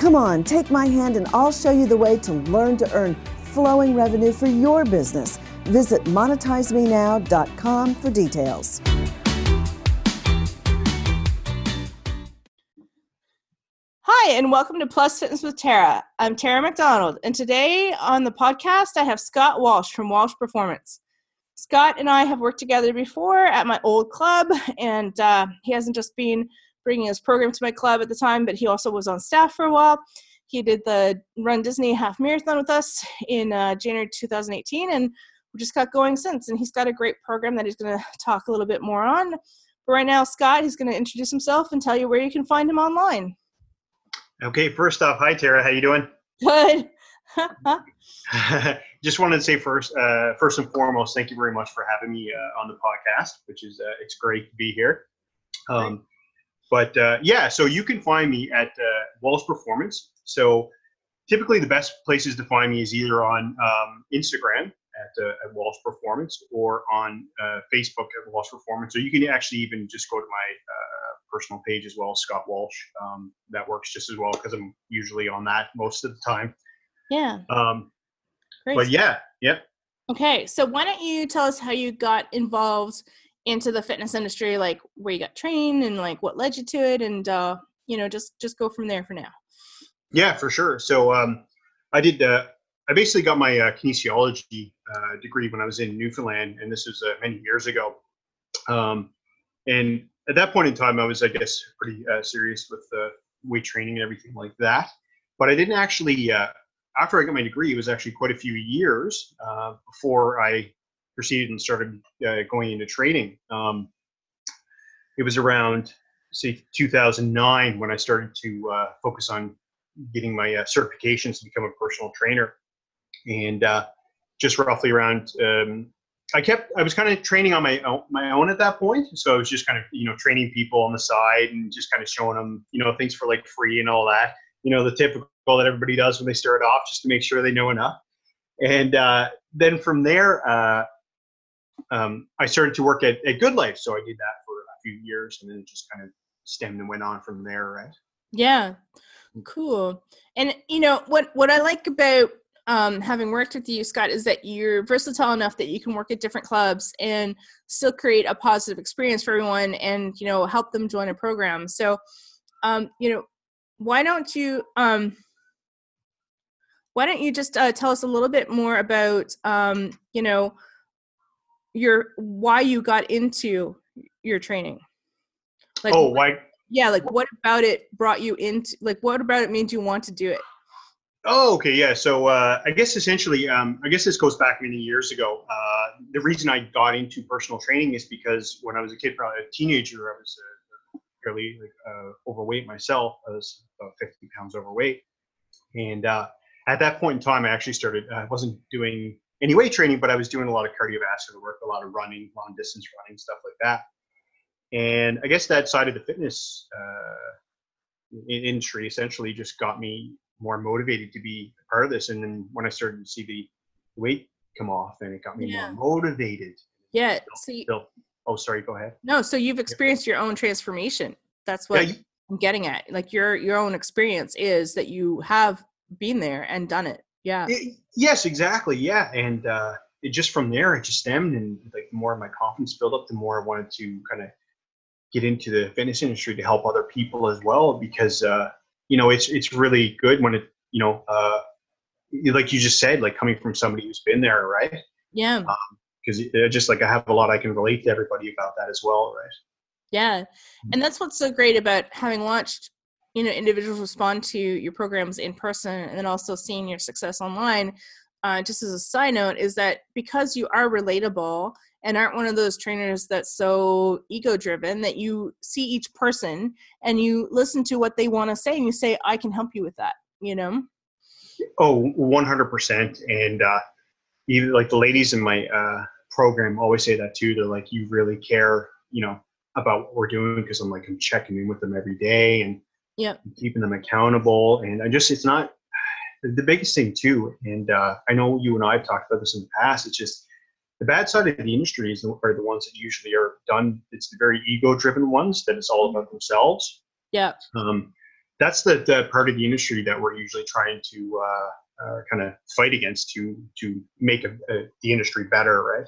Come on, take my hand and I'll show you the way to learn to earn flowing revenue for your business. Visit monetizemenow.com for details. Hi, and welcome to Plus Fitness with Tara. I'm Tara McDonald, and today on the podcast, I have Scott Walsh from Walsh Performance. Scott and I have worked together before at my old club, and uh, he hasn't just been bringing his program to my club at the time, but he also was on staff for a while. He did the Run Disney Half Marathon with us in uh, January 2018, and we just got going since. And he's got a great program that he's going to talk a little bit more on. But right now, Scott, he's going to introduce himself and tell you where you can find him online. Okay, first off, hi Tara, how you doing? Good. Just wanted to say first, uh, first and foremost, thank you very much for having me uh, on the podcast, which is uh, it's great to be here. Um, but uh, yeah, so you can find me at uh, Walsh Performance. So typically, the best places to find me is either on um, Instagram at, uh, at Walsh Performance or on Facebook at Walsh Performance. Or you can actually even just go to my personal page as well, Scott Walsh. Um, that works just as well because I'm usually on that most of the time. Yeah. Um, but yeah, yeah. Okay, so why don't you tell us how you got involved into the fitness industry, like where you got trained and like what led you to it, and uh, you know, just just go from there for now. Yeah, for sure. So um, I did. Uh, I basically got my uh, kinesiology uh, degree when I was in Newfoundland, and this was uh, many years ago. Um, and at that point in time, I was, I guess, pretty uh, serious with weight training and everything like that. But I didn't actually, uh, after I got my degree, it was actually quite a few years before I proceeded and started uh, going into training. Um, it was around, say, 2009 when I started to uh, focus on getting my certifications to become a personal trainer. And just roughly around um, I kept I was kind of training on my own, my own at that point. So I was just kind of you know training people on the side and just kind of showing them you know things for like free and all that. You know the typical that everybody does when they start off, just to make sure they know enough. And uh, then from there, uh, um, I started to work at, at Good Life. So I did that for a few years, and then it just kind of stemmed and went on from there. Right. Yeah. Cool. And you know what what I like about um, having worked with you, Scott, is that you're versatile enough that you can work at different clubs and still create a positive experience for everyone, and you know help them join a program. So, um, you know, why don't you um, why don't you just uh, tell us a little bit more about um, you know your why you got into your training? Like, oh, why? Yeah, like what about it brought you into? Like, what about it made you want to do it? Oh, okay, yeah. So uh, I guess essentially, um, I guess this goes back many years ago. Uh, the reason I got into personal training is because when I was a kid, probably a teenager, I was uh, fairly like, uh, overweight myself. I was about 50 pounds overweight, and uh, at that point in time, I actually started. I wasn't doing any weight training, but I was doing a lot of cardiovascular work, a lot of running, long distance running, stuff like that. And I guess that side of the fitness uh, industry essentially just got me more motivated to be a part of this. And then when I started to see the weight come off, and it got me yeah. more motivated. Yeah. So you, oh, sorry. Go ahead. No. So you've experienced your own transformation. That's what yeah, you, I'm getting at. Like your your own experience is that you have been there and done it. Yeah. It, yes, exactly. Yeah, and uh, it just from there it just stemmed, and like the more my confidence built up, the more I wanted to kind of get into the fitness industry to help other people as well because uh, you know, it's it's really good when it you know, uh, like you just said, like coming from somebody who's been there, right? Yeah. Because um, just like I have a lot I can relate to everybody about that as well, right? Yeah, and that's what's so great about having watched you know individuals respond to your programs in person and then also seeing your success online uh, just as a side note is that because you are relatable and aren't one of those trainers that's so ego driven that you see each person and you listen to what they want to say and you say i can help you with that you know? Oh 100% and uh even like the ladies in my uh program always say that too. They're like you really care you know about what we're doing because i'm like i'm checking in with them every day and yeah. keeping them accountable and i just it's not the biggest thing too and uh, i know you and i have talked about this in the past it's just the bad side of the industry is the, are the ones that usually are done it's the very ego driven ones that it's all about themselves. Yeah. Um, that's the, the part of the industry that we're usually trying to uh, uh, kind of fight against to to make a, a, the industry better right?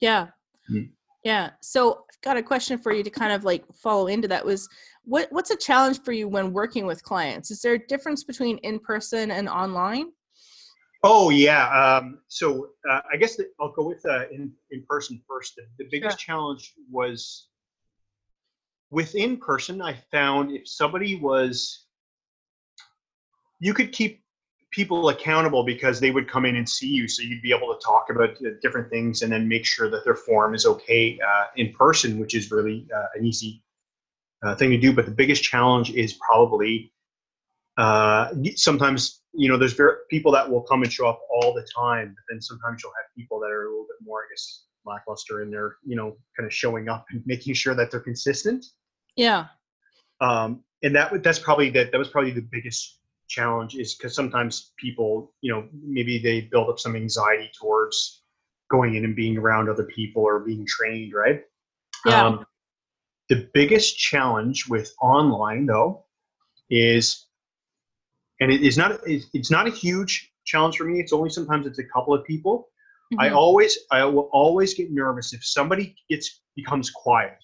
Yeah. Mm. Yeah so i've got a question for you to kind of like follow into that was what what's a challenge for you when working with clients? Is there a difference between in person and online? Oh yeah. Um, so uh, I guess that I'll go with uh, in in person first. The, the biggest challenge was within person. I found if somebody was, you could keep people accountable because they would come in and see you, so you'd be able to talk about different things and then make sure that their form is okay uh, in person, which is really uh, an easy uh, thing to do. But the biggest challenge is probably uh, sometimes you know there's very, people that will come and show up all the time, but then sometimes you'll have people that are a little bit more, I guess, lackluster and they're you know kind of showing up and making sure that they're consistent. Yeah. Um, and that that's probably that that was probably the biggest challenge is because sometimes people you know maybe they build up some anxiety towards going in and being around other people or being trained right yeah. Um, the biggest challenge with online, though, is, and it is not, it's not a huge challenge for me. It's only sometimes it's a couple of people. Mm-hmm. I always, I will always get nervous if somebody gets becomes quiet.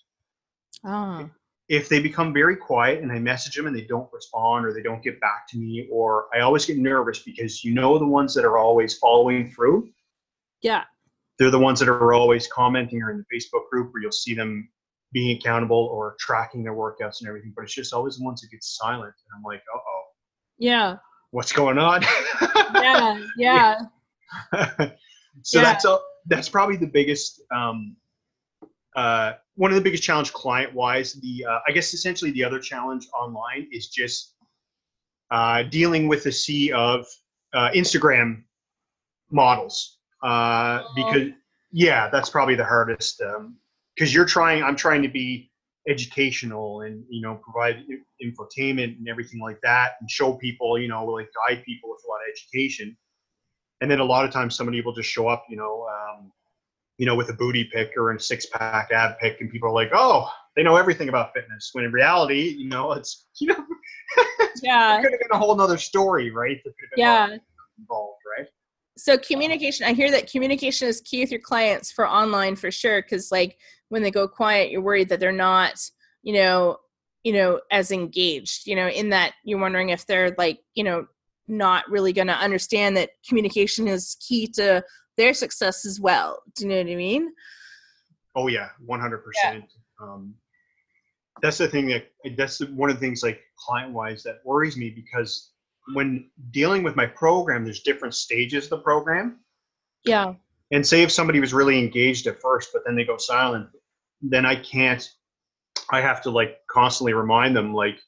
Oh. If they become very quiet and I message them and they don't respond or they don't get back to me, or I always get nervous because you know the ones that are always following through. Yeah. They're the ones that are always commenting or in the Facebook group where you'll see them being accountable or tracking their workouts and everything, but it's just always the ones that get silent. And I'm like, uh oh. Yeah. What's going on? yeah, yeah. so yeah. that's a, that's probably the biggest um, uh, one of the biggest challenge client wise. The uh, I guess essentially the other challenge online is just uh, dealing with the sea of uh, Instagram models uh, oh. because yeah, that's probably the hardest. Um, because you're trying i'm trying to be educational and you know provide infotainment and everything like that and show people you know like guide people with a lot of education and then a lot of times somebody will just show up you know um, you know with a booty pick or a six pack ab pick, and people are like oh they know everything about fitness when in reality you know it's you know yeah. it could have been a whole nother story right? Yeah. involved right? So communication i hear that communication is key with your clients for online for sure because like when they go quiet you're worried that they're not you know you know as engaged you know in that you're wondering if they're like you know not really going to understand that communication is key to their success as well. Do you know what i mean? Oh yeah 100% Um, that's the thing that that's one of the things like client wise that worries me because when dealing with my program there's different stages of the program. Yeah. And say if somebody was really engaged at first but then they go silent then i can't i have to like constantly remind them like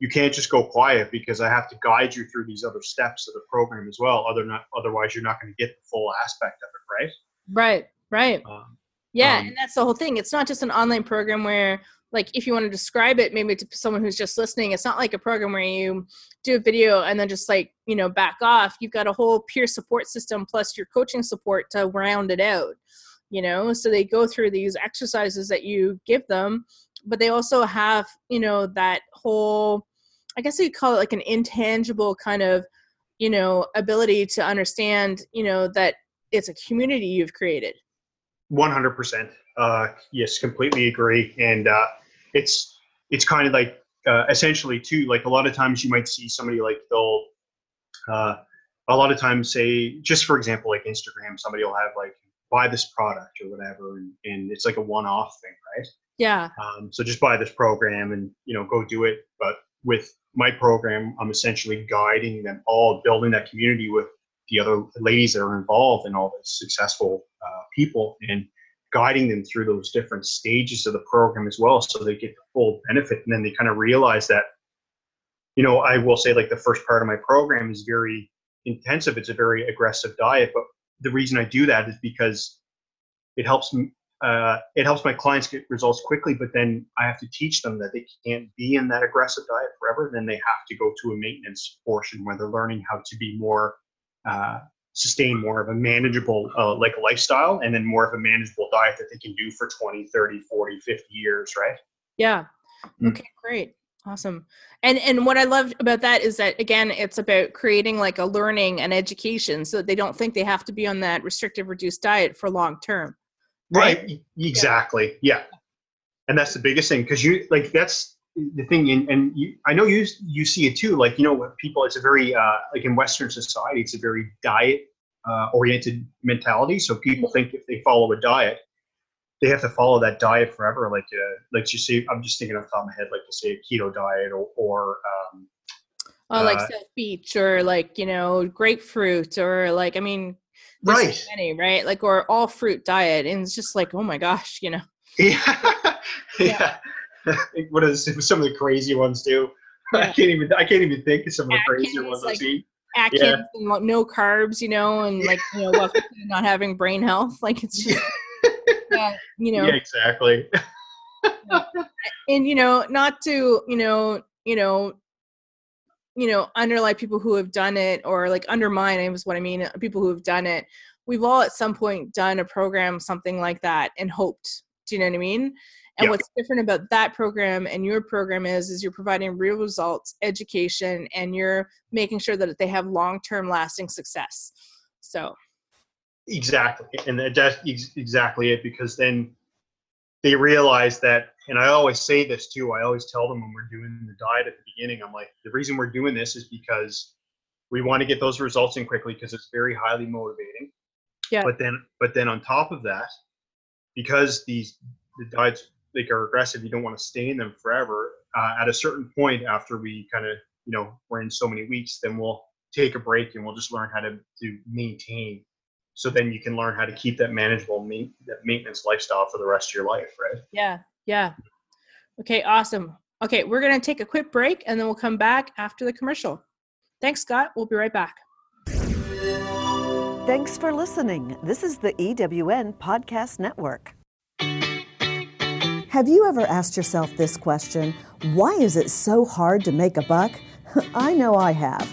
you can't just go quiet because i have to guide you through these other steps of the program as well. Other not otherwise you're not going to get the full aspect of it right? Right right. Um, yeah um, and that's the whole thing. It's not just an online program where like if you want to describe it maybe to someone who's just listening it's not like a program where you do a video and then just like you know back off. You've got a whole peer support system plus your coaching support to round it out you know? So they go through these exercises that you give them but they also have you know that whole i guess you call it like an intangible kind of you know ability to understand you know that it's a community you've created. 100% uh, yes completely agree. And uh, it's it's kind of like uh, essentially too like a lot of times you might see somebody like they'll uh, a lot of times say just for example like instagram somebody will have like buy this product or whatever and, and it's like a one-off thing right Yeah. um, so just buy this program and you know go do it. But with my program i'm essentially guiding them all building that community with the other ladies that are involved and all the successful uh, people and guiding them through those different stages of the program as well so they get the full benefit. And then they kind of realize that you know i will say like the first part of my program is very intensive. It's a very aggressive diet. But the reason i do that is because it helps uh, it helps my clients get results quickly but then i have to teach them that they can't be in that aggressive diet forever then they have to go to a maintenance portion where they're learning how to be more uh, sustain more of a manageable uh, like lifestyle and then more of a manageable diet that they can do for 20 30 40 50 years right Yeah. Mm. Okay, great. Awesome. And and what I love about that is that again, it's about creating like a learning and education so that they don't think they have to be on that restrictive reduced diet for long term. Right, E- exactly. Yeah. and that's the biggest thing because you like that's the thing and, and you, i know you you see it too like you know what people it's a very uh, like in western society it's a very diet uh, oriented mentality. So people think if they follow a diet they have to follow that diet forever. Like uh, like you see i'm just thinking off the top of my head like to say a keto diet or, or um, Oh, like Uh, South Beach or like, you know, grapefruit or like I mean so Right. many, right? Like or all fruit diet. And it's just like, oh my gosh, you know. yeah yeah what is some of the crazy ones too i can't even i can't even think of some of the crazier Atkins, ones like- i've seen Atkins and like, no carbs, you know, and like, you know, not having brain health. Like it's just yeah, you know. yeah exactly and you know not to you know you know you know underlie people who have done it or like undermine is what i mean uh, people who have done it we've all at some point done a program something like that and hoped do you know what i mean and Yeah. what's different about that program and your program is is you're providing real results education and you're making sure that they have long-term lasting success so Exactly, and that- that's exactly it. Because then they realize that, and I always say this too. I always tell them when we're doing the diet at the beginning, I'm like, the reason we're doing this is because we want to get those results in quickly because it's very highly motivating. Yeah. But then, but then on top of that, because these the diets like are aggressive, you don't want to stay in them forever. Uh, at a certain point, after we kind of, you know, we're in so many weeks, then we'll take a break and we'll just learn how to to maintain so then you can learn how to keep that manageable ma- that maintenance lifestyle for the rest of your life right Yeah, yeah. Okay, awesome. Okay, we're going to take a quick break and then we'll come back after the commercial. Thanks, Scott. We'll be right back. Thanks for listening. This is the EWN Podcast Network. Have you ever asked yourself this question? Why is it so hard to make a buck? I know I have.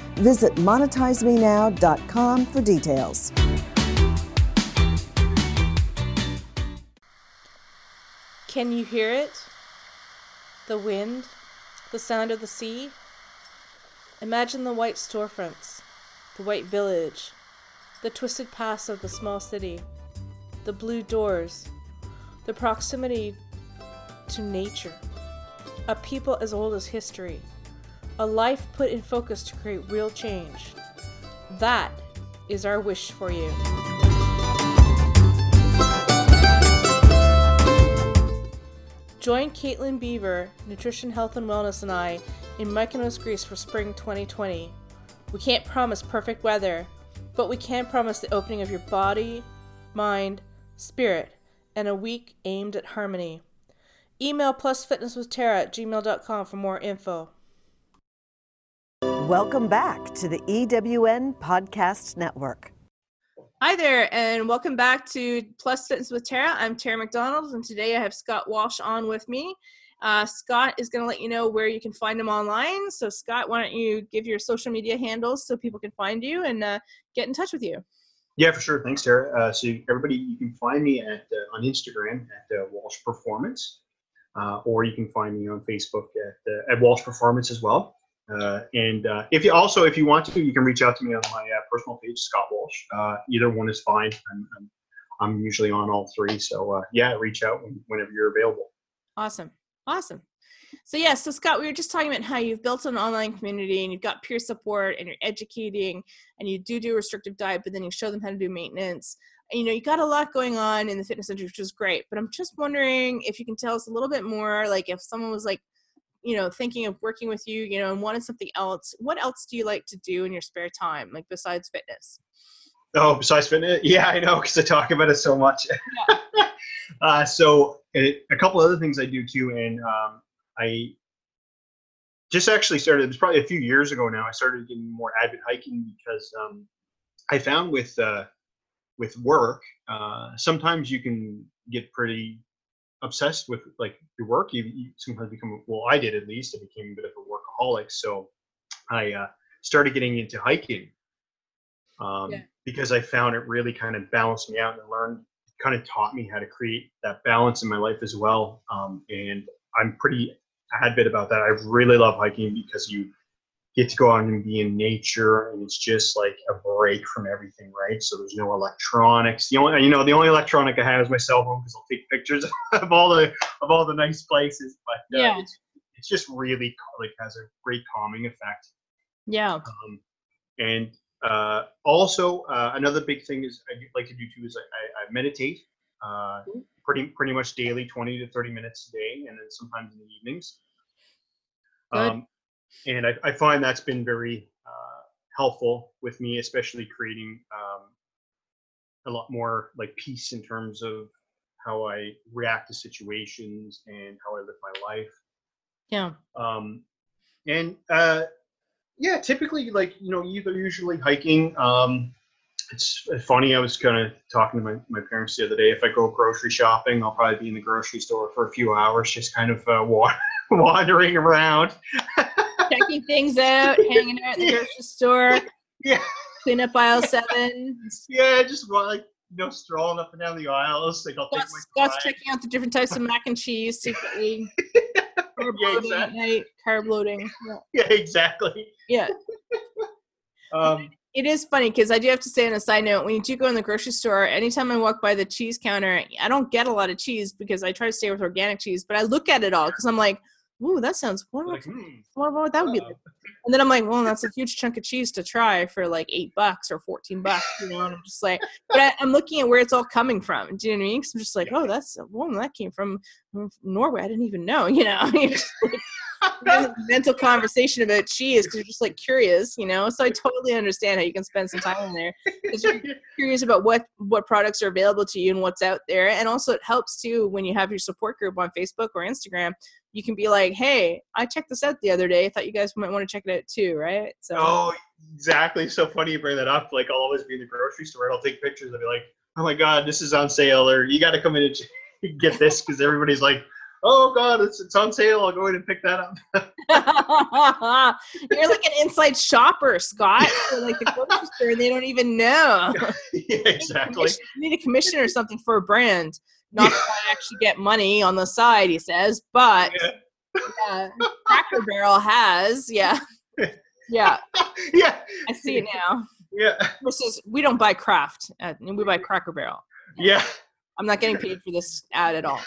Visit monetizemenow.com for details. Can you hear it? The wind? The sound of the sea? Imagine the white storefronts, the white village, the twisted paths of the small city, the blue doors, the proximity to nature, a people as old as history, a life put in focus to create real change. That is our wish for you. Join Caitlin Beaver, Nutrition, Health, and Wellness, and I in Mykonos, Greece for spring 2020. We can't promise perfect weather, but we can promise the opening of your body, mind, spirit, and a week aimed at harmony. Email plusfitnesswithtara at gmail.com for more info. Welcome back to the EWN Podcast Network. Hi there, and welcome back to Plus Fitness with Tara. I'm Tara McDonald, and today I have Scott Walsh on with me. Uh, Scott is going to let you know where you can find him online. So, Scott, why don't you give your social media handles so people can find you and uh, get in touch with you? Yeah, for sure. Thanks, Tara. Uh, so, everybody, you can find me at uh, on Instagram at uh, Walsh Performance, uh, or you can find me on Facebook at at Walsh Performance as well. Uh, and uh, if you also, if you want to, you can reach out to me on my uh, personal page, Scott Walsh. Uh, either one is fine. I'm, I'm, I'm usually on all three. So, yeah, reach out whenever you're available. Awesome. Awesome. So yeah, so Scott, we were just talking about how you've built an online community and you've got peer support and you're educating and you do do a restrictive diet, but then you show them how to do maintenance. And, you know, you got a lot going on in the fitness industry, which is great. But I'm just wondering if you can tell us a little bit more, like if someone was like, you know, thinking of working with you, you know, and wanted something else, what else do you like to do in your spare time, like besides fitness? Oh, besides fitness, yeah, I know because I talk about it so much. Yeah. uh, so it, a couple other things I do too, and um, I just actually started. It was probably a few years ago now. I started getting more avid hiking because um, I found with uh, with work, uh, sometimes you can get pretty obsessed with like your work. You, you, sometimes become well, I did at least. I became a bit of a workaholic, so I uh, started getting into hiking um, yeah. because I found it really kind of balanced me out and learned kind of taught me how to create that balance in my life as well. Um, and I'm pretty advocate about that. I really love hiking because you get to go out and be in nature and it's just like a break from everything, right? So there's no electronics. The only, you know, the only electronic I have is my cell phone because I'll take pictures of all the, of all the nice places. But uh, yeah. it's, it's just really like has a great calming effect. Yeah. Um, and uh, also, uh, another big thing is I like to do too is I, I meditate uh, pretty pretty much daily, 20 to 30 minutes a day, and then sometimes in the evenings. Um, and I, I, find that's been very uh, helpful with me, especially creating um, a lot more like peace in terms of how I react to situations and how I live my life. Yeah. Um, and uh, yeah, typically like you know either usually hiking. Um, it's funny. I was kind of talking to my, my parents the other day. If I go grocery shopping, I'll probably be in the grocery store for a few hours, just kind of uh, wandering around, checking things out, hanging out at the grocery store. Yeah. Clean up aisle seven. Yeah, just like you know, strolling up and down the aisles. Like I'll Scott's, take my Scott's checking out the different types of mac and cheese secretly. carb yeah, loading exactly. at night, carb loading. Yeah, yeah exactly. Yeah. um, it is funny because I do have to say on a side note, when you do go in the grocery store, anytime I walk by the cheese counter, I don't get a lot of cheese because I try to stay with organic cheese, but I look at it all because I'm like, ooh, that sounds wonderful. Like, hmm, what, what would that uh, be like? And then I'm like, well, that's a huge chunk of cheese to try for like eight bucks or 14 bucks, you know? And I'm just like, but I, am looking at where it's all coming from. Do you know what I mean? Cause I'm just like, oh, that's, well, that came from Norway. I didn't even know, you know? Mental conversation about cheese because you're just like curious, you know. So I totally understand how you can spend some time in there because you're curious about what what products are available to you and what's out there. And also, it helps too when you have your support group on Facebook or Instagram you can be like, "Hey, I checked this out the other day. I thought you guys might want to check it out too, right?" So. Oh, exactly. So funny you bring that up. Like, I'll always be in the grocery store and I'll take pictures. I'll be like, "Oh my god, this is on sale," or "You got to come in and get this," because everybody's like, "Oh god, it's it's on sale. I'll go in and pick that up." You're like an inside shopper, Scott. like the grocery store, they don't even know. yeah, exactly. You need a commission or something for a brand. Not that I actually get money on the side, he says, but yeah. yeah Cracker Barrel has, yeah. Yeah. Yeah. I see it now. Yeah. Versus, we don't buy Kraft, uh, we buy Cracker Barrel. Yeah. I'm not getting paid for this ad at all.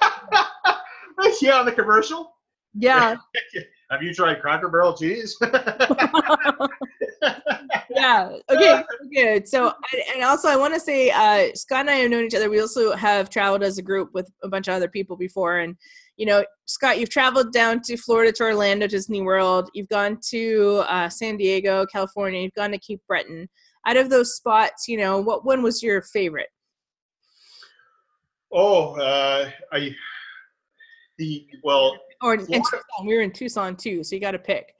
yeah, on the commercial? Yeah. Have you tried Cracker Barrel cheese? yeah. Okay. Good. So, and also, I want to say, uh, Scott and I have known each other. We also have traveled as a group with a bunch of other people before, and you know, Scott, you've traveled down to Florida to Orlando Disney World. You've gone to uh, San Diego, California. You've gone to Cape Breton. Out of those spots, you know, what one was your favorite? Oh, uh, I the well, Or in Florida-. We were in Tucson too, so you got to pick.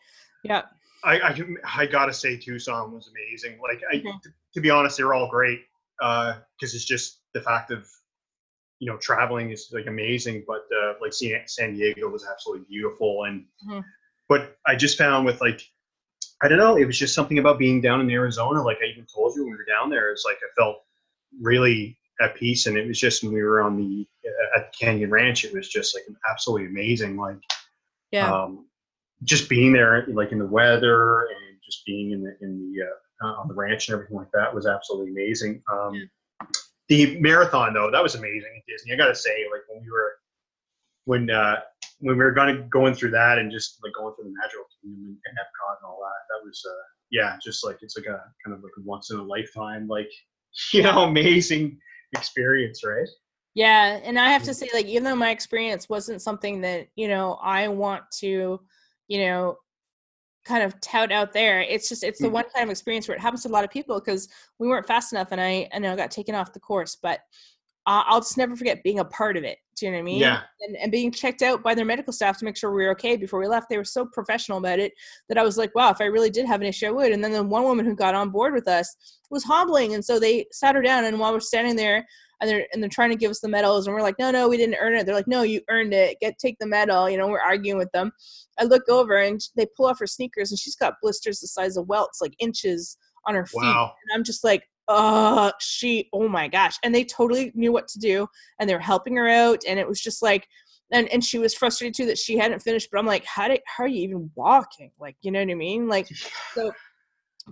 Yeah. I, I I gotta say Tucson was amazing. Like I, Mhm. t- to be honest, they were all great because it's just the fact of you know traveling is like amazing. But uh, like seeing San Diego was absolutely beautiful, and Mhm. but I just found with like I don't know, it was just something about being down in Arizona. Like I even told you when we were down there, it's like I felt really at peace, and it was just when we were on the uh, at Canyon Ranch, it was just like absolutely amazing. Like Yeah. um, just being there, like in the weather and just being in the in the uh, on the ranch and everything like that was absolutely amazing. Um, The marathon though, that was amazing at Disney. I gotta say, like when we were when uh, when we were going going through that and just like going through the Magical Kingdom and, and Epcot and all that, that was uh, yeah, just like it's like a kind of like a once in a lifetime, like you know, amazing experience, right? Yeah, and I have to say, like, even though my experience wasn't something that you know I want to, you know, kind of tout out there, it's just it's the Mm. one kind of experience where it happens to a lot of people because we weren't fast enough, and I I know I got taken off the course, but uh, I'll just never forget being a part of it. Do you know what I mean? Yeah. And, and being checked out by their medical staff to make sure we were okay before we left. They were so professional about it that I was like, wow, if I really did have an issue, I would. And then the one woman who got on board with us was hobbling, and so they sat her down, and while we're standing there and they're and they're trying to give us the medals and we're like no no we didn't earn it they're like no you earned it get take the medal you know we're arguing with them i look over and they pull off her sneakers and she's got blisters the size of welts like inches on her feet Wow. and i'm just like uh she oh my gosh and they totally knew what to do and they were helping her out and it was just like and and she was frustrated too that she hadn't finished but i'm like how did how are you even walking like you know what i mean like so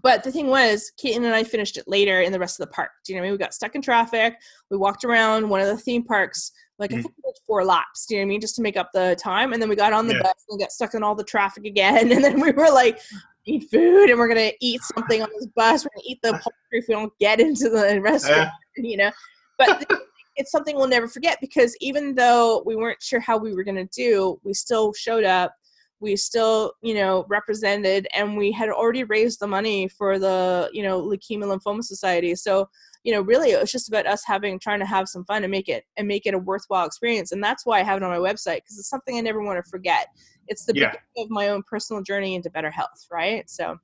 but the thing was, Keaton and I finished it later in the rest of the park. Do you know what I mean? We got stuck in traffic. We walked around one of the theme parks, like I Mhm. think we did four laps. Do you know what I mean? Just to make up the time. And then we got on the Yeah. bus and got stuck in all the traffic again. And then we were like, eat food and we're gonna eat something on this bus. We're gonna eat the poultry if we don't get into the restaurant. You know, but it's something we'll never forget because even though we weren't sure how we were gonna do, we still showed up. We still you know represented and we had already raised the money for the you know leukemia lymphoma society. So you know really it was just about us having trying to have some fun and make it and make it a worthwhile experience. And that's why i have it on my website because it's something i never want to forget it's the Yeah. beginning of my own personal journey into better health right so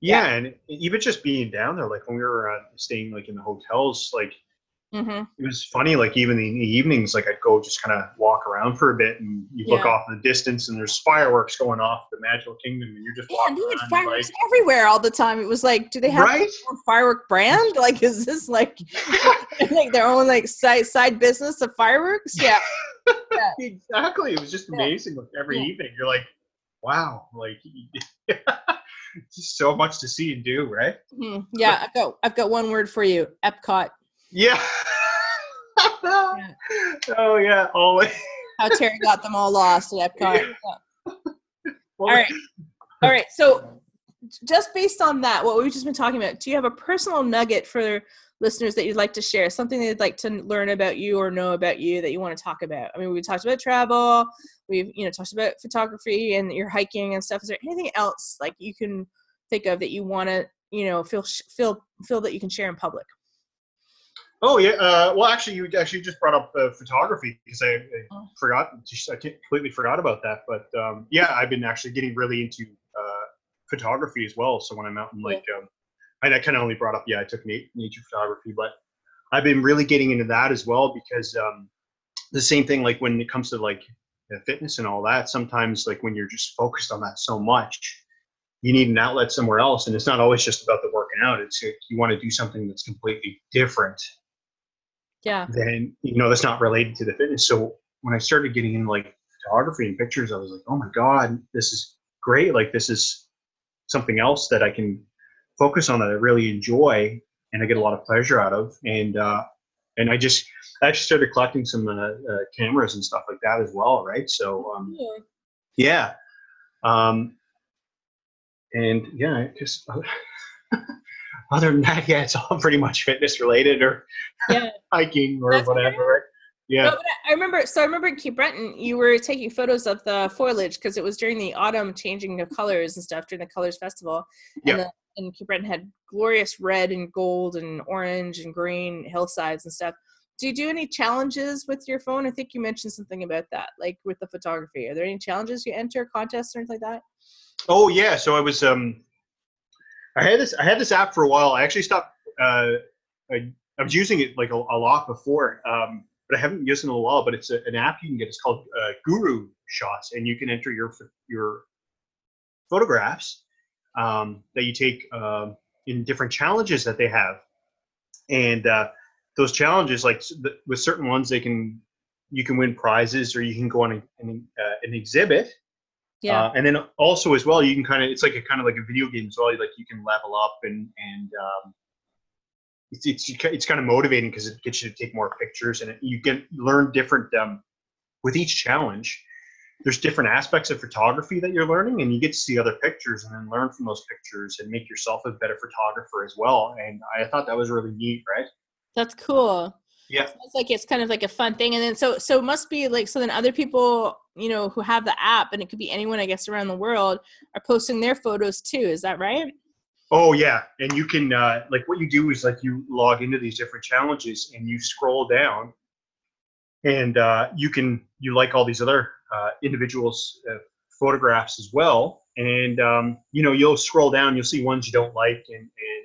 Yeah, and even just being down there, like when we were uh, staying like in the hotels, like hmm it was funny. Like even in the evenings, like I'd go just kind of walk around for a bit, and you look off in the distance, and there's fireworks going off the Magical Kingdom, and you're just yeah, walking they had fireworks like, everywhere all the time it was like do they have right? own firework brand like is this like like their own like side side business of fireworks yeah exactly. It was just Yeah. amazing. Like every Yeah. evening, you're like, wow, like just so much to see and do, right? Mhm. Yeah, I've got I've got one word for you. Epcot. Yeah. Oh yeah, always. How Terry got them all lost at Epcot. Yeah. Yeah. All right. All right. So just based on that, what we've just been talking about, do you have a personal nugget for listeners that you'd like to share? Something they'd like to learn about you or know about you that you want to talk about? I mean, we talked about travel, we've you know talked about photography and your hiking and stuff. Is there anything else like you can think of that you want to you know feel feel feel that you can share in public? Oh yeah. Uh, well, actually, you actually just brought up uh, photography because I, I Oh. forgot. Just, I completely forgot about that. But um, yeah, I've been actually getting really into uh, photography as well. So when I'm out in like, um, I, I kind of only brought up, yeah, I took na- nature photography, but I've been really getting into that as well because um, the same thing. Like when it comes to like fitness and all that, sometimes like when you're just focused on that so much. You need an outlet somewhere else, and it's not always just about the working out. It's you want to do something that's completely different Yeah. then you know that's not related to the fitness. So when I started getting into like photography and pictures, I was like, oh my god, this is great! Like this is something else that I can focus on that I really enjoy and I get a lot of pleasure out of. And uh, and I just I actually started collecting some uh, uh, cameras and stuff like that as well, right? So um, yeah, um, and yeah, just. Other than that, yeah, it's all pretty much fitness related or Yeah. Hiking or That's whatever. right? Yeah. No, I remember. So I remember in Cape Breton, you were taking photos of the foliage because it was during the autumn changing of colors and stuff during the Colors Festival. Yeah. And, the, and Cape Breton had glorious red and gold and orange and green hillsides and stuff. do you do any challenges with your phone? I think you mentioned something about that, like with the photography. Are there any challenges you enter, contests or anything like that? Oh yeah, so I was um, I had this I had this app for a while. I actually stopped. Uh, I, I was using it like a, a lot before, um, but I haven't used it in a while. But it's a, an app you can get. It's called uh, Guru Shots, and you can enter your your photographs um, that you take um, in different challenges that they have, and uh, those challenges, like with certain ones, they can you can win prizes or you can go on an, an, uh, an exhibit. Yeah. Uh, and then also as well, you can kind of it's like a kind of like a video game as well. Like you can level up and and um, it's it's it's kind of motivating because it gets you to take more pictures and it, you get learn different um, with each challenge. There's different aspects of photography that you're learning, and you get to see other pictures and then learn from those pictures and make yourself a better photographer as well. And I thought that was really neat, right? That's cool. Yeah. It's like it's kind of like a fun thing. And then so so it must be like so then other people, you know, who have the app and it could be anyone I guess around the world are posting their photos too. Is that right? Oh yeah. And you can uh like what you do is like you log into these different challenges and you scroll down and uh you can you like all these other uh individuals uh, photographs as well and um you know you'll scroll down you'll see ones you don't like and, and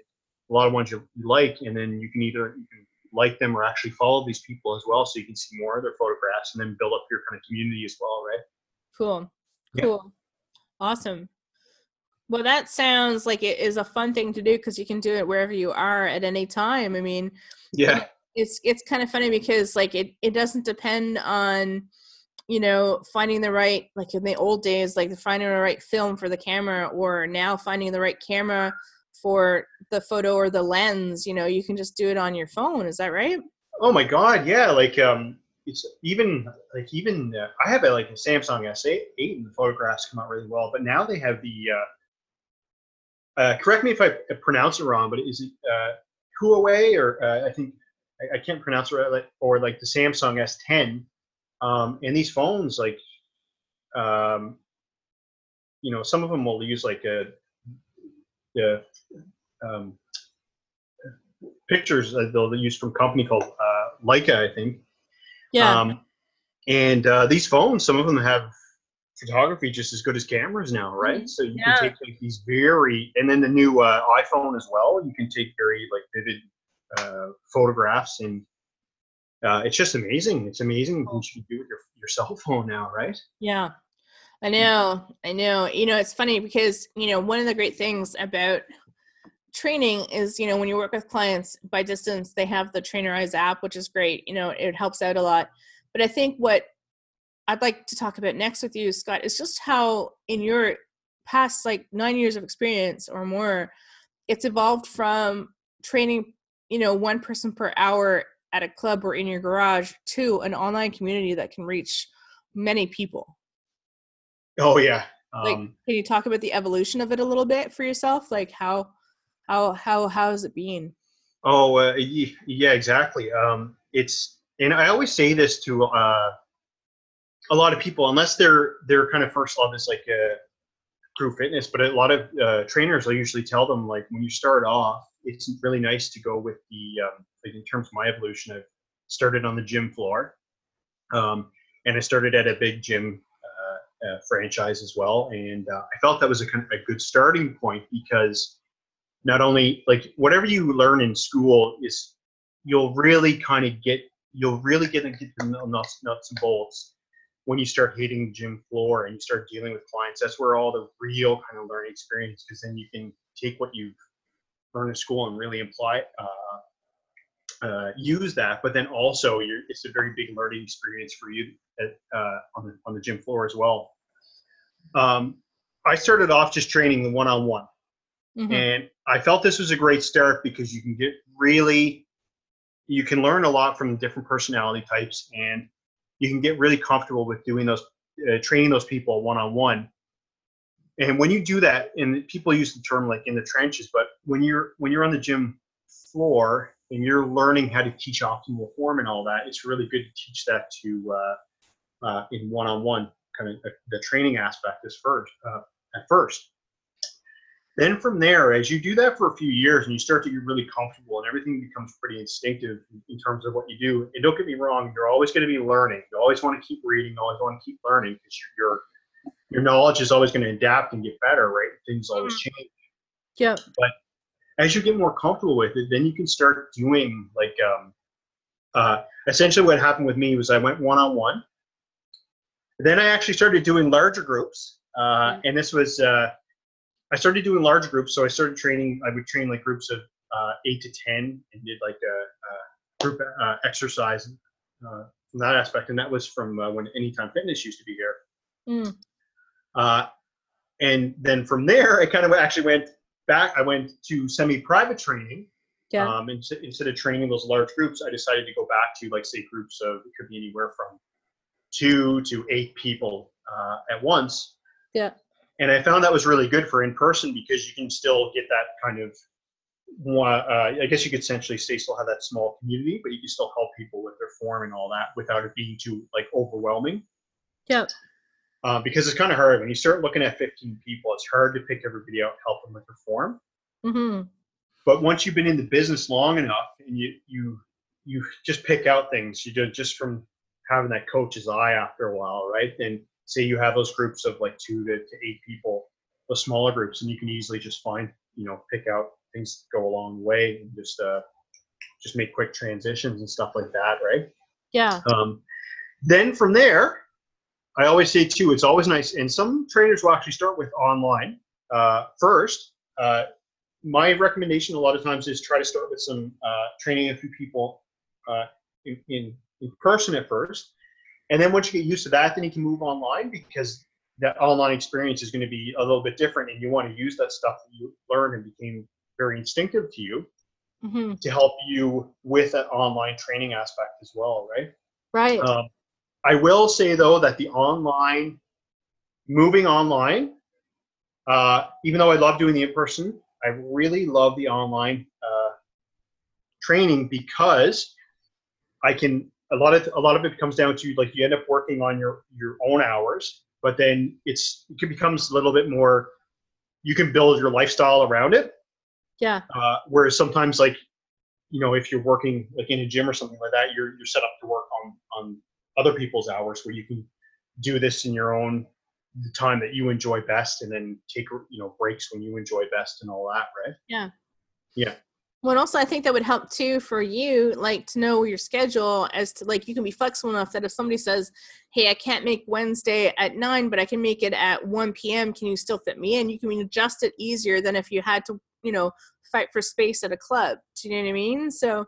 a lot of ones you like, and then you can either you can like them or actually follow these people as well, so you can see more of their photographs and then build up your kind of community as well, right? Cool, cool, yeah. awesome. Well, that sounds like it is a fun thing to do because you can do it wherever you are at any time. I mean, yeah, it's it's kind of funny because like it it doesn't depend on you know finding the right like in the old days like finding the right film for the camera or now finding the right camera for the photo or the lens you know you can just do it on your phone is that right oh my god yeah like um it's even like even uh, i have a like a samsung s8 and the photographs come out really well but now they have the uh, uh correct me if i pronounce it wrong but is it uh huawei or uh, i think I, I, can't pronounce it right like, or like the samsung s10 um and these phones like um you know some of them will use like a the um, pictures that they'll use from a company called uh, Leica, I think. Yeah. Um, and uh, these phones, some of them have photography just as good as cameras now, right? Mm-hmm. So you yeah. can take like these very, and then the new uh, iPhone as well. You can take very like vivid uh, photographs, and uh, it's just amazing. It's amazing what you can do with your your cell phone now, right? Yeah, I know, I know. You know, it's funny because you know one of the great things about training is you know when you work with clients by distance they have the trainerize app which is great you know it helps out a lot but i think what i'd like to talk about next with you scott is just how in your past like nine years of experience or more it's evolved from training you know one person per hour at a club or in your garage to an online community that can reach many people oh yeah um, like can you talk about the evolution of it a little bit for yourself like how how how how has it been? Oh uh, yeah, exactly. Um, it's and I always say this to uh, a lot of people, unless they're their kind of first love is like a group fitness, but a lot of uh, trainers, will usually tell them like when you start off, it's really nice to go with the um, like in terms of my evolution. I've started on the gym floor, um, and I started at a big gym uh, uh, franchise as well, and uh, I felt that was a kind of a good starting point because not only like whatever you learn in school is you'll really kind of get you'll really get the nuts, nuts and bolts when you start hitting the gym floor and you start dealing with clients. That's where all the real kind of learning experience because then you can take what you've learned in school and really apply uh, uh, use that. But then also, it's a very big learning experience for you at, uh, on the on the gym floor as well. Um, I started off just training the one-on-one. Mm-hmm. And I felt this was a great start because you can get really, you can learn a lot from different personality types and you can get really comfortable with doing those, uh, training those people one on one. And when you do that, and people use the term like in the trenches, but when you're when you're on the gym floor and you're learning how to teach optimal form and all that, it's really good to teach that to uh, uh, in one-on-one kind of the, the training aspect is first uh, at first then from there, as you do that for a few years and you start to get really comfortable and everything becomes pretty instinctive in, terms of what you do, and don't get me wrong, you're always going to be learning. You always want to keep reading, you always want to keep learning because your your knowledge is always going to adapt and get better, right? Things always Mhm. change. Yeah. But as you get more comfortable with it, then you can start doing like um, uh, essentially what happened with me was I went one on one. Then I actually started doing larger groups, uh, and this was uh, I started doing large groups. So I started training. I would train like groups of uh, eight to ten, and did like a, a group uh, exercise uh, from that aspect. And that was from uh, when Anytime Fitness used to be here. Mm. Uh, and then from there, I kind of actually went back. I went to semi-private training. Yeah. Um, and instead, instead of training those large groups, I decided to go back to like say groups of it could be anywhere from two to eight people uh, at once. Yeah. And I found that was really good for in person because you can still get that kind of. Uh, I guess you could essentially say still have that small community, but you can still help people with their form and all that without it being too like overwhelming Yeah. uh, because it's kind of hard when you start looking at 15 people. It's hard to pick everybody out, and help them with their form. hmm But once you've been in the business long enough, and you you you just pick out things you do just from having that coach's eye after a while, right? And say you have those groups of like two to, to eight people, the smaller groups, and you can easily just find you know pick out things that go a long way and just uh just make quick transitions and stuff like that, right? Yeah. Um, then from there, I always say too, it's always nice, and some trainers will actually start with online uh, first. Uh, my recommendation a lot of times is try to start with some uh, training a few people uh, in, in, in person at first. And then once you get used to that, then you can move online because that online experience is going to be a little bit different and you want to use that stuff that you learned and became very instinctive to you hmm to help you with that online training aspect as well, right? Right. Um, I will say though that the online, moving online, uh, even though I love doing the in person, I really love the online uh, training because I can. A lot of a lot of it comes down to like you end up working on your your own hours, but then it's it becomes a little bit more. You can build your lifestyle around it. yeah. Uh, whereas sometimes, like, you know, if you're working like in a gym or something like that, you're you're set up to work on on other people's hours where you can do this in your own the time that you enjoy best, and then take you know breaks when you enjoy best and all that, right? Yeah. Yeah. Well, and also I think that would help too for you, like to know your schedule as to like you can be flexible enough that if somebody says, "Hey, I can't make Wednesday at nine, but I can make it at one p.m. Can you still fit me in?" You can adjust it easier than if you had to, you know, fight for space at a club. Do you know what I mean? So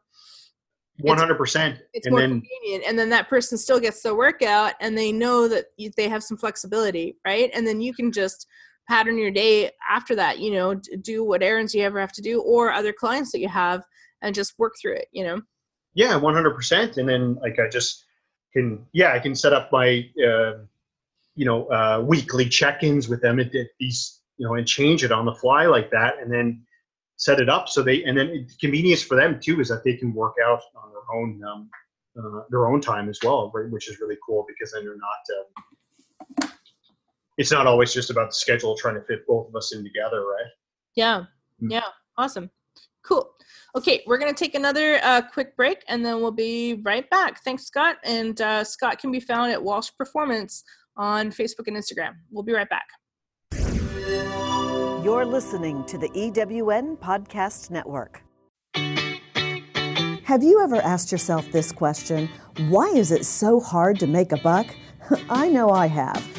One hundred percent. it's And more then convenient, and then that person still gets the workout, and they know that you, they have some flexibility, right? And then you can just pattern your day after that. You know, do what errands you ever have to do, or other clients that you have, and just work through it. You know. yeah, one hundred percent. And then like I just can yeah, I can set up my uh, you know uh, weekly check-ins with them at, these you know and change it on the fly like that, and then set it up so they and then the convenience for them too is that they can work out on their own um, uh, their own time as well, right, which is really cool because then they're not. Um, it's not always just about the schedule trying to fit both of us in together, right? Yeah. Mm. Yeah. Awesome. Cool. Okay, we're gonna take another uh, quick break, and then we'll be right back. Thanks, Scott. And uh, Scott can be found at Walsh Performance on Facebook and Instagram. We'll be right back. You're listening to the EWN Podcast Network. Have you ever asked yourself this question? Why is it so hard to make a buck? I know I have.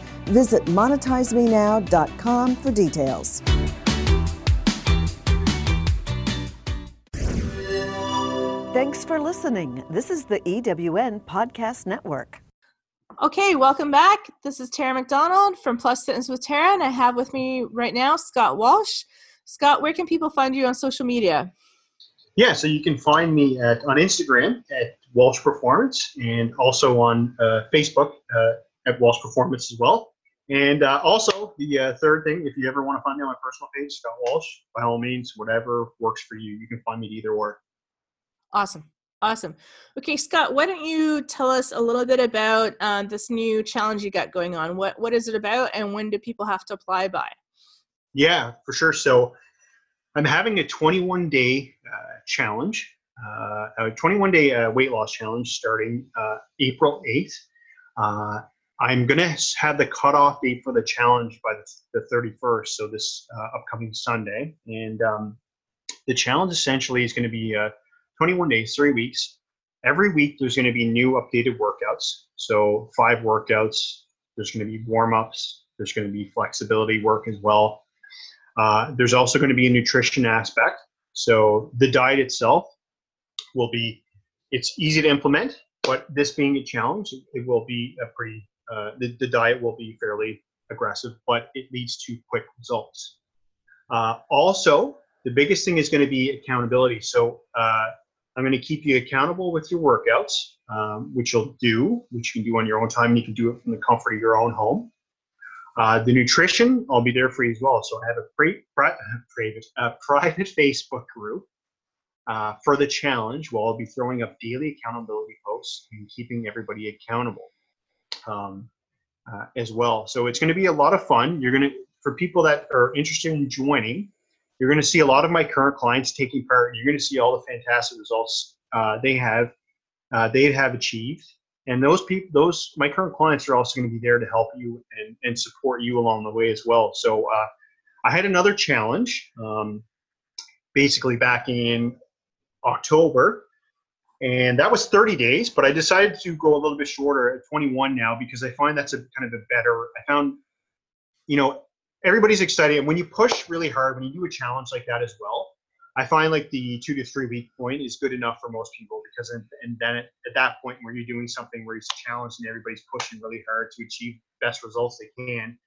Visit monetizemenow.com for details. Thanks for listening. This is the EWN Podcast Network. Okay, welcome back. This is Tara McDonald from Plus Fitness with Tara, and I have with me right now Scott Walsh. Scott, where can people find you on social media? Yeah, so you can find me at on Instagram at Walsh Performance and also on uh, Facebook uh, at Walsh Performance as well. And uh, also, the uh, third thing, if you ever want to find me on my personal page, Scott Walsh, by all means, whatever works for you, you can find me either or. Awesome. Awesome. Okay, Scott, why don't you tell us a little bit about uh, this new challenge you got going on? What What is it about, and when do people have to apply by? Yeah, for sure. So I'm having a 21 day uh, challenge, uh, a 21 day uh, weight loss challenge starting uh, April 8th. Uh, I'm going to have the cutoff date for the challenge by the, the 31st, so this upcoming Sunday. And um, the challenge essentially is going to be 21 days, three weeks. Every week, there's going to be new updated workouts. So, five workouts. There's going to be warm ups. There's going to be flexibility work as well. Uh, there's also going to be a nutrition aspect. So, the diet itself will be, it's easy to implement, but this being a challenge, it will be a pretty, uh, the, the diet will be fairly aggressive, but it leads to quick results. Uh, also, the biggest thing is going to be accountability. So, uh, I'm going to keep you accountable with your workouts, um, which you'll do, which you can do on your own time. and You can do it from the comfort of your own home. Uh, the nutrition, I'll be there for you as well. So I have a pri- pri- private, uh, private Facebook group uh, for the challenge where I'll be throwing up daily accountability posts and keeping everybody accountable um, uh, as well. So it's going to be a lot of fun. You're going to, for people that are interested in joining, you're going to see a lot of my current clients taking part. You're going to see all the fantastic results uh, they have uh, they have achieved, and those people, those my current clients are also going to be there to help you and, and support you along the way as well. So uh, I had another challenge, um, basically back in October, and that was 30 days. But I decided to go a little bit shorter at 21 now because I find that's a kind of a better. I found, you know, everybody's excited. And when you push really hard, when you do a challenge like that as well, I find like the two to three week point is good enough for most people because, and then at, at that point where you're doing something where it's a challenge and everybody's pushing really hard to achieve best results they can,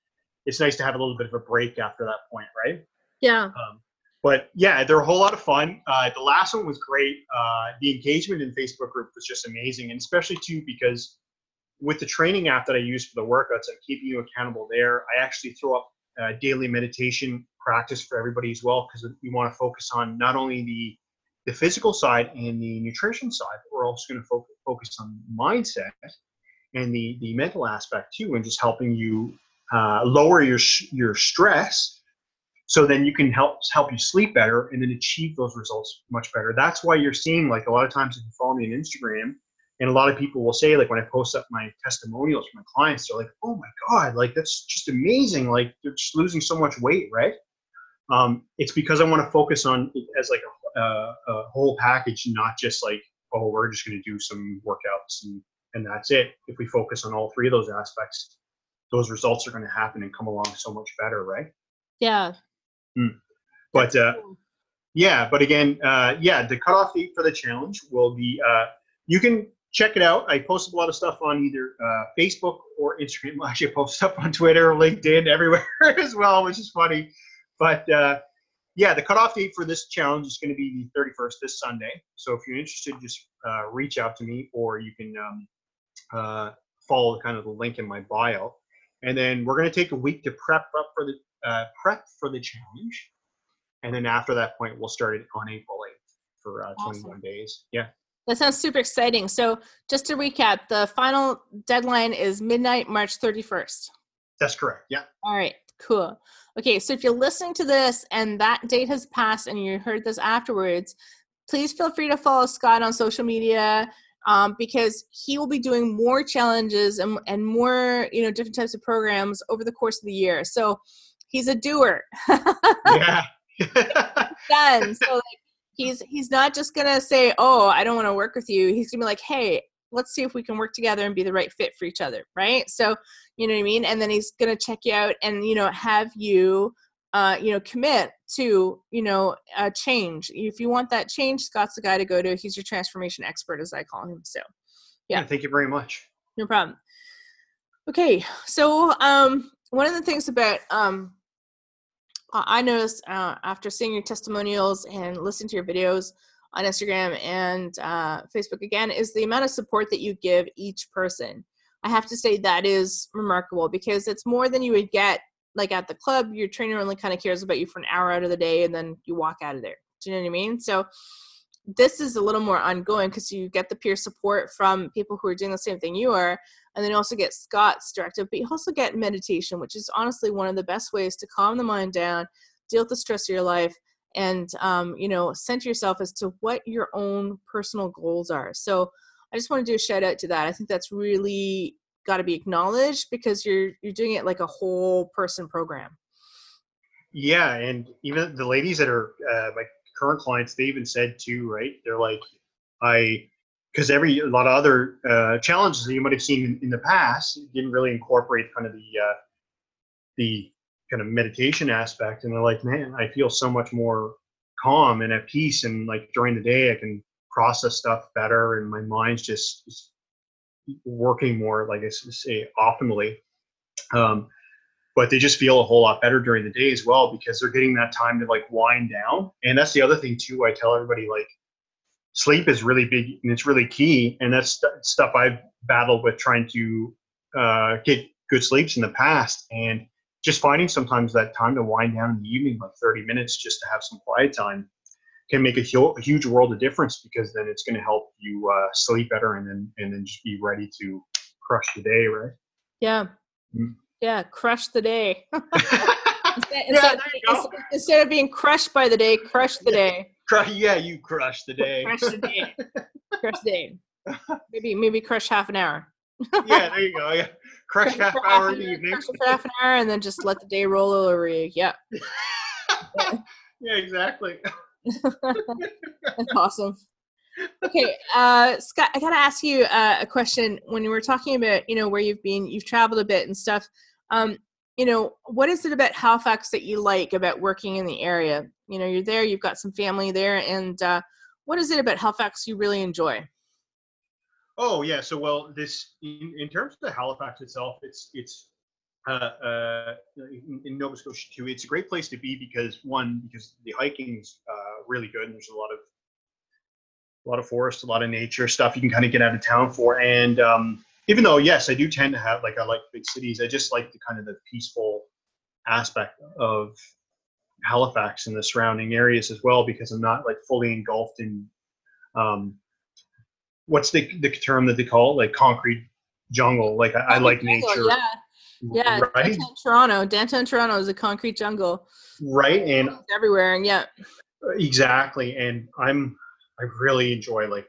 it's nice to have a little bit of a break after that point, right? Yeah. Um, but yeah, they're a whole lot of fun. Uh, the last one was great. Uh, the engagement in Facebook group was just amazing, and especially too because with the training app that I use for the workouts, I'm keeping you accountable there. I actually throw up uh, daily meditation practice for everybody as well because we want to focus on not only the the physical side and the nutrition side, but we're also going to fo- focus on mindset and the the mental aspect too, and just helping you uh, lower your your stress, so then you can help help you sleep better and then achieve those results much better. That's why you're seeing like a lot of times if you follow me on Instagram, and a lot of people will say like when i post up my testimonials for my clients they're like oh my god like that's just amazing like they're just losing so much weight right? Um, it's because i want to focus on it as like a, a, a whole package not just like oh we're just going to do some workouts and and that's it. If we focus on all three of those aspects those results are going to happen and come along so much better right? Yeah mm. but uh, yeah but again uh, yeah the cutoff date for the challenge will be uh, you can check it out. I post a lot of stuff on either uh, Facebook or Instagram. I actually, I post stuff on Twitter, LinkedIn, everywhere as well, which is funny. But uh, yeah, the cutoff date for this challenge is going to be the 31st, this Sunday. So if you're interested, just uh, reach out to me, or you can um, uh, follow kind of the link in my bio. And then we're going to take a week to prep up for the uh, prep for the challenge, and then after that point, we'll start it on April 8th for uh, 21 awesome. days. Yeah. That sounds super exciting. So, just to recap, the final deadline is midnight, March 31st. That's correct. Yeah. All right, cool. Okay, so if you're listening to this and that date has passed and you heard this afterwards, please feel free to follow Scott on social media um, because he will be doing more challenges and, and more, you know, different types of programs over the course of the year. So, he's a doer. yeah. Done. So, like, he's he's not just gonna say, "Oh, I don't want to work with you." He's gonna be like, "Hey, let's see if we can work together and be the right fit for each other. Right? So you know what i mean? And then he's going to check you out and you know have you uh, you know commit to you know a change. If you want that change scott's the guy to go to. He's your transformation expert as i call him. So yeah, yeah thank you very much. No problem. Okay. So um one of the things about um i noticed uh, after seeing your testimonials and listening to your videos on Instagram and uh, Facebook again is the amount of support that you give each person. I have to say that is remarkable because it's more than you would get like at the club. Your trainer only kind of cares about you for an hour out of the day and then you walk out of there. Do you know what I mean? So this is a little more ongoing because you get the peer support from people who are doing the same thing you are. And then you also get Scott's directive, but you also get meditation, which is honestly one of the best ways to calm the mind down, deal with the stress of your life, and um, you know center yourself as to what your own personal goals are. So i just want to do a shout out to that. I think that's really got to be acknowledged because you're you're doing it like a whole person program. Yeah and even the ladies that are uh, my current clients they even said too right? They're like i because every a lot of other uh, challenges that you might have seen in, in the past didn't really incorporate kind of the uh, the kind of meditation aspect. And they're like man i feel so much more calm and at peace and like during the day i can process stuff better and my mind's just working more like i say optimally. Um, but they just feel a whole lot better during the day as well because they're getting that time to like wind down. And that's the other thing too i tell everybody like sleep is really big and it's really key and that's st- stuff i've battled with trying to uh, get good sleeps in the past and just finding sometimes that time to wind down in the evening, like 30 minutes, just to have some quiet time, can make a, a huge world of difference because then it's going to help you uh, sleep better and then and then just be ready to crush the day, right? Yeah, mm-hmm. yeah, crush the day. instead, yeah, instead, instead, of being crushed by the day, crush the day. Yeah, you crush the day. crush the day. crush the day. Maybe maybe crush half an hour. yeah, there you go. Yeah crush half hour in the evening. Crush for half an hour and then just let the day roll over you. Yeah. yeah. yeah, exactly. That's awesome. Okay, uh, Scott, I gotta ask you uh, a question. When we were talking about, you know, where you've been, you've traveled a bit and stuff. Um, you know, what is it about Halifax that you like about working in the area? You know, you're there, you've got some family there, and uh, what is it about Halifax you really enjoy? Oh yeah. So well, this in, in terms of Halifax itself, it's it's uh, uh, in, in, Nova Scotia too. It's a great place to be because one, because the hiking's uh, really good, and there's a lot of a lot of forest, a lot of nature stuff you can kind of get out of town for. And um, even though yes, I do tend to have like I like big cities, I just like the kind of the peaceful aspect of Halifax and the surrounding areas as well because I'm not like fully engulfed in um, what's the the term that they call it? like concrete jungle. Like I, I like jungle, nature. Yeah. Yeah, right? downtown Toronto. Downtown Toronto is a concrete jungle. Right, and it's everywhere, and yeah. Exactly, and I'm I really enjoy like,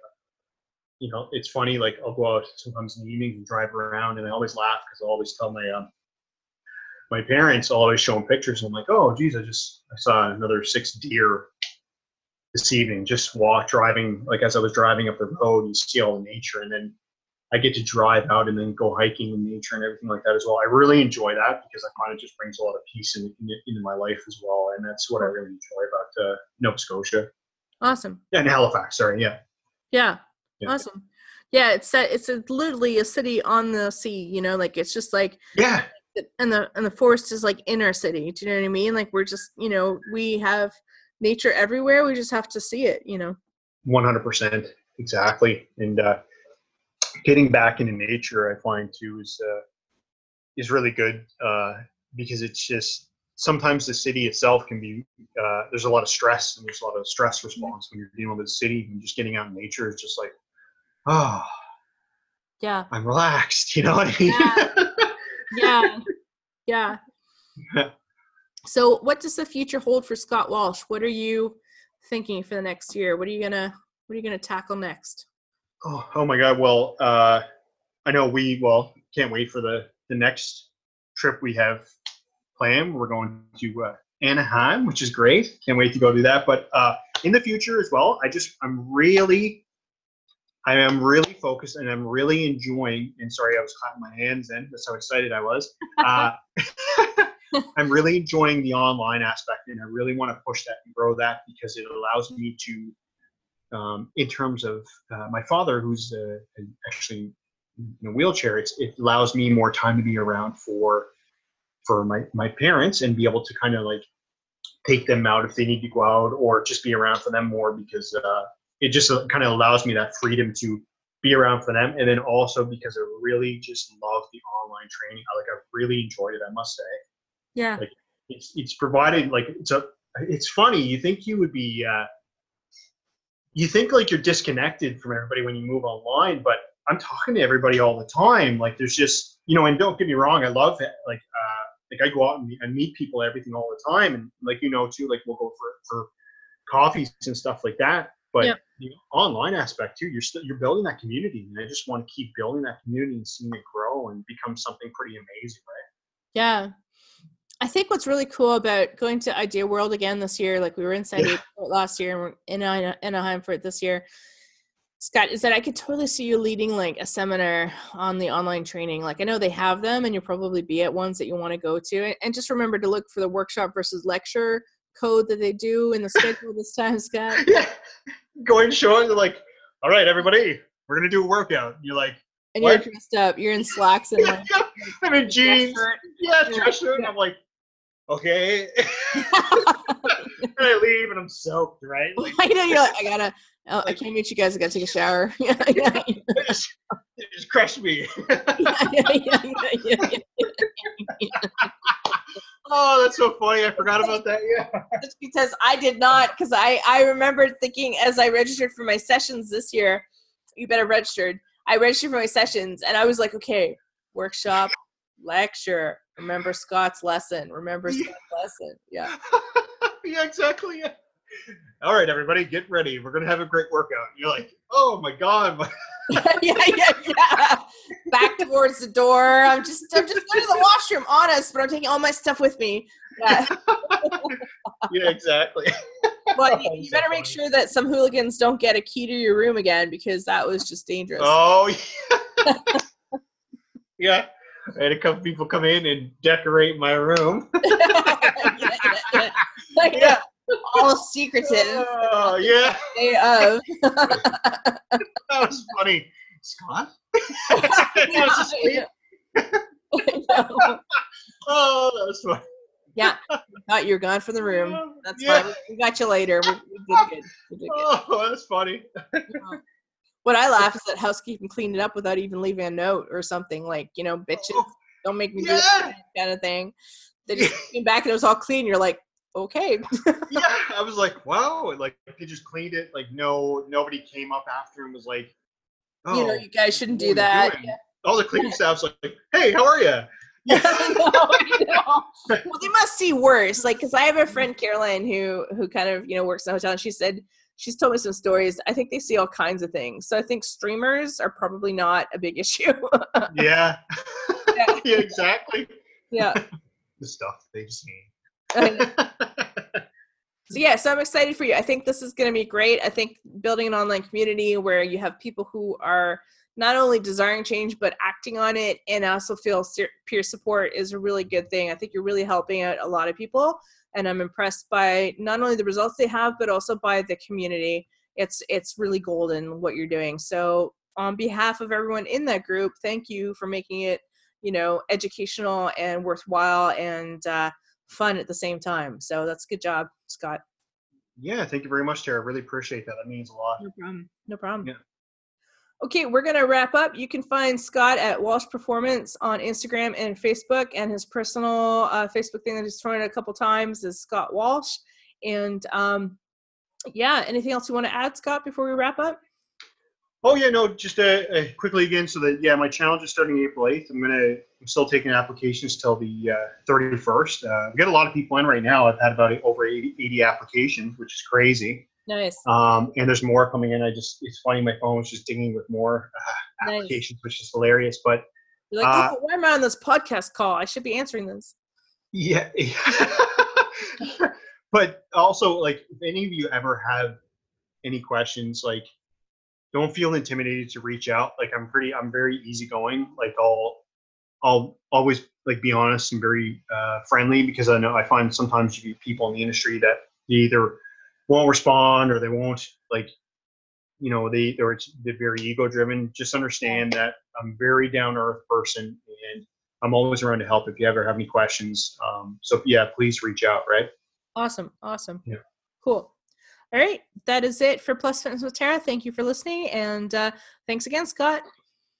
you know, it's funny. Like I'll go out sometimes in the evening and drive around, and I always laugh because I always tell my um my parents I'll always show them pictures. And I'm like, oh, geez, I just I saw another six deer this evening, just walk driving, like as I was driving up the road, you see all the nature, and then I get to drive out and then go hiking in nature and everything like that as well. I really enjoy that because I find it just brings a lot of peace in, in, into my life as well, and that's what I really enjoy about uh, Nova Scotia. Awesome. Yeah, in Halifax. Sorry. Yeah. Yeah. Yeah. Awesome. Yeah, it's a, it's a, literally a city on the sea. You know, like it's just like yeah, and the and the forest is like in our city. Do you know what I mean? Like we're just you know we have nature everywhere. We just have to see it, you know. One hundred percent, exactly. And uh, getting back into nature, I find too is uh, is really good uh, because it's just sometimes the city itself can be uh, there's a lot of stress and there's a lot of stress response when you're dealing with the city and just getting out in nature is just like oh yeah i'm relaxed you know what i mean yeah yeah, yeah. So, what does the future hold for Scott Walsh? What are you thinking for the next year? What are you gonna What are you gonna tackle next? Oh, oh my God! Well, uh, I know we well can't wait for the the next trip we have planned. We're going to uh, Anaheim, which is great. Can't wait to go do that. But uh, in the future as well, I just I'm really I am really focused and I'm really enjoying. And sorry, I was clapping my hands in. That's how excited I was. Uh, I'm really enjoying the online aspect, and I really want to push that and grow that because it allows me to, um, in terms of uh, my father, who's uh, actually in a wheelchair, it's, it allows me more time to be around for for my my parents and be able to kind of like take them out if they need to go out or just be around for them more because uh, it just uh, kind of allows me that freedom to be around for them and then also because I really just love the online training. I like I really enjoyed it, I must say. Yeah. Like it's it's provided like it's a it's funny. You think you would be uh, you think like you're disconnected from everybody when you move online, but I'm talking to everybody all the time. Like there's just you know, and don't get me wrong, I love it. Like uh, like I go out and meet, and meet people, everything all the time, and like you know too, like we'll go for for coffees and stuff like that. But Yep. the online aspect too, you're still you're building that community, and I just want to keep building that community and seeing it grow and become something pretty amazing, right? Yeah. I think what's really cool about going to Idea World again this year, like we were in San Diego it last year and we're in Anaheim for it this year, Scott, is that I could totally see you leading like a seminar on the online training. Like I know they have them and you'll probably be at ones that you want to go to. And- And just remember to look for the workshop versus lecture code that they do in the schedule this time, Scott. yeah. Going to show it, they're like, all right, everybody, we're gonna do a workout. You're like, And you're dressed up, you're in slacks and like I'm in jeans. Yeah, Yeah, dress shirt. And. I'm like, okay. and I leave and I'm soaked, right? Like, I know you're like, I gotta oh, I can't meet you guys, I gotta take a shower. yeah, yeah, it just, it just crushed me. yeah, yeah, yeah, yeah, yeah. Oh, that's so funny. I forgot about that. Yeah. Just because I did not, because I I remember thinking as I registered for my sessions this year, you better registered. I registered for my sessions, and I was like, okay, workshop, lecture. Remember Scott's lesson. Remember Yeah. Scott's lesson. Yeah. yeah, exactly. Yeah. All right, everybody, get ready. We're gonna have a great workout. You're like, oh my god. yeah, yeah, yeah. Back towards the door. I'm just, I'm just going to the washroom. Honest, but I'm taking all my stuff with me. Yeah. yeah, exactly. But you, you better make sure that some hooligans don't get a key to your room again because that was just dangerous. Oh yeah. yeah. I had a couple people come in and decorate my room. yeah, yeah, yeah. Yeah. all secretive. Oh yeah. Day of. Um, that was funny. Scott? That was just me. oh, that was funny. yeah, thought you were gone from the room. That's Yeah. fine. We got you later. We, we did good. We did good. Oh, that's funny. What I laugh is that housekeeping cleaned it up without even leaving a note or something like, you know, bitches, Oh, don't make me do that kind of thing. They just came back and it was all clean. You're like, okay. yeah, I was like, wow, like they just cleaned it. Like no, nobody came up after and was like, oh, you know, oh, you guys shouldn't do that. doing? All the cleaning staff's like, hey, how are you? Yeah, I know. Well, they must see worse. Like, because I have a mm-hmm. friend Caroline who who kind of you know works in a hotel, and she said she's told me some stories. I think they see all kinds of things. So I think streamers are probably not a big issue. yeah. Yeah. yeah, exactly. yeah. The stuff they've seen. So yeah, so I'm excited for you. I think this is going to be great. I think building an online community where you have people who are not only desiring change but acting on it and also feel peer support is a really good thing. I think you're really helping out a lot of people and I'm impressed by not only the results they have but also by the community. It's it's really golden what you're doing. So on behalf of everyone in that group, thank you for making it, you know, educational and worthwhile and uh fun at the same time. So that's good job, Scott. yeah, thank you very much, Tara. Really appreciate that. That means a lot. No problem. No problem. Yeah. Okay, we're gonna wrap up. You can find Scott at Walsh Performance on Instagram and Facebook, and his personal uh, Facebook thing that he's thrown a couple times is Scott Walsh. And um, yeah, anything else you want to add, Scott, before we wrap up? Oh yeah, no, just uh, uh, quickly again. So that yeah, my challenge is starting April eighth. I'm gonna. I'm still taking applications till the thirty first. Uh, I've got a lot of people in right now. I've had about over 80, 80 applications, which is crazy. Nice. Um, and there's more coming in. I just it's funny. My phone was just dinging with more uh, Nice. applications, which is hilarious. But You're like, Uh, oh, why am I on this podcast call? I should be answering this. Yeah. but also like if any of you ever have any questions, like don't feel intimidated to reach out. Like I'm pretty, I'm very easygoing. Like I'll, I'll always like be honest and very uh, friendly because I know I find sometimes you get people in the industry that either won't respond or they won't like, you know, they they're, they're very ego driven. Just understand that I'm very down earth person and I'm always around to help if you ever have any questions. Um, so yeah, please reach out. Right. Awesome. Awesome. Yeah. Cool. All right. That is it for Plus Fitness with Tara. Thank you for listening. And uh, thanks again, Scott.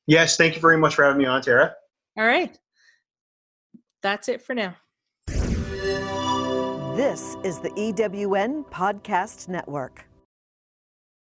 Yes. Thank you very much for having me on, Tara. All right. That's it for now. This is the EWN Podcast Network.